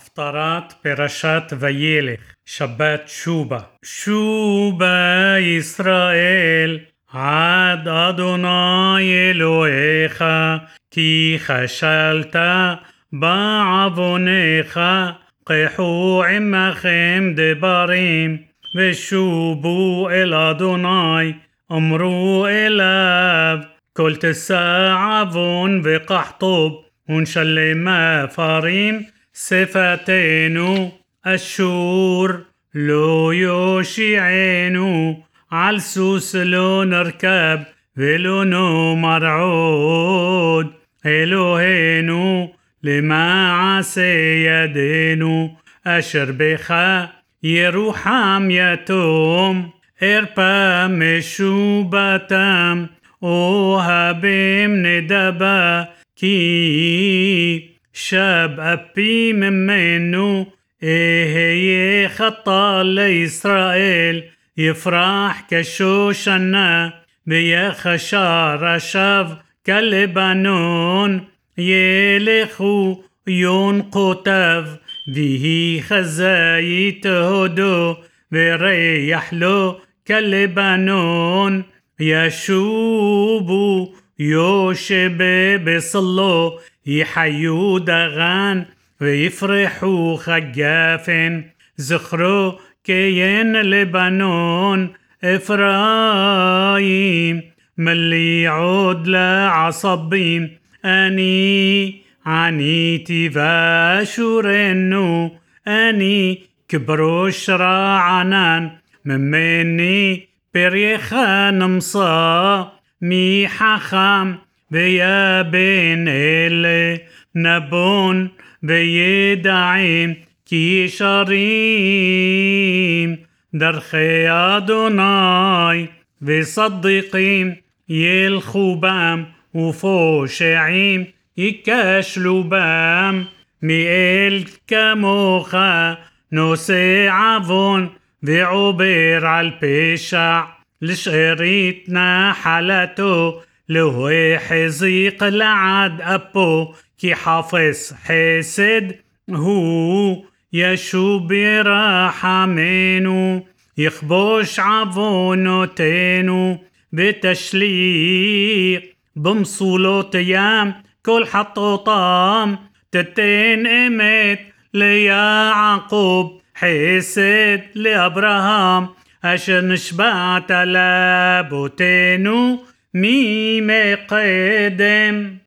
הפטרת פרשת וילך, שבת שובה. שובה ישראל, עד אדוני אלוהיך, כי כשלת בעווניך, קחו עמכם דברים, ושובו אל אדוני, אמרו אליו, כל תשא עוון וקחטוב, ונשלמה פרים, شفتينو الشور لو يوشيعينو عالسوس لو نركب ولونو مرعود. إلهينو لما عسى يدينو أشر بخا يروحام يتوم إربا مشوبتام أوهبم ندبا كي شاب أبي منه إيه خطى لإسرائيل يفرح كشوشنا بيخشار شاف كلبنون يلخو ينقطف به خزايت هدو. וריח לו כלבנון ישובו יושבי בצלו. יחיו דגן ויפרחו כגפן זכרו כיין לבנון אפרים מה לי עוד לעצבים אני עניתי ואשורנו أني كبروش راعنان ممني بريخان مصا مي حخام بيا بين إلى نبون بيدعيم كي شريم درخي أدوناي وصدقين يلخو بام وفوشعيم يكشلو بام ميل كموخا نوسي عفون وعبر على البشع لشريتنا حالته لو حزيق لعد أبو كي حافظ حسد هو يشوب رحمينو يخبوش عفونتينو بتشليق بمصولوت يام كل حطوطام تتين امت ليعقوب حسد لأبراهام أشر نشبعت لابوتينو مي مقدم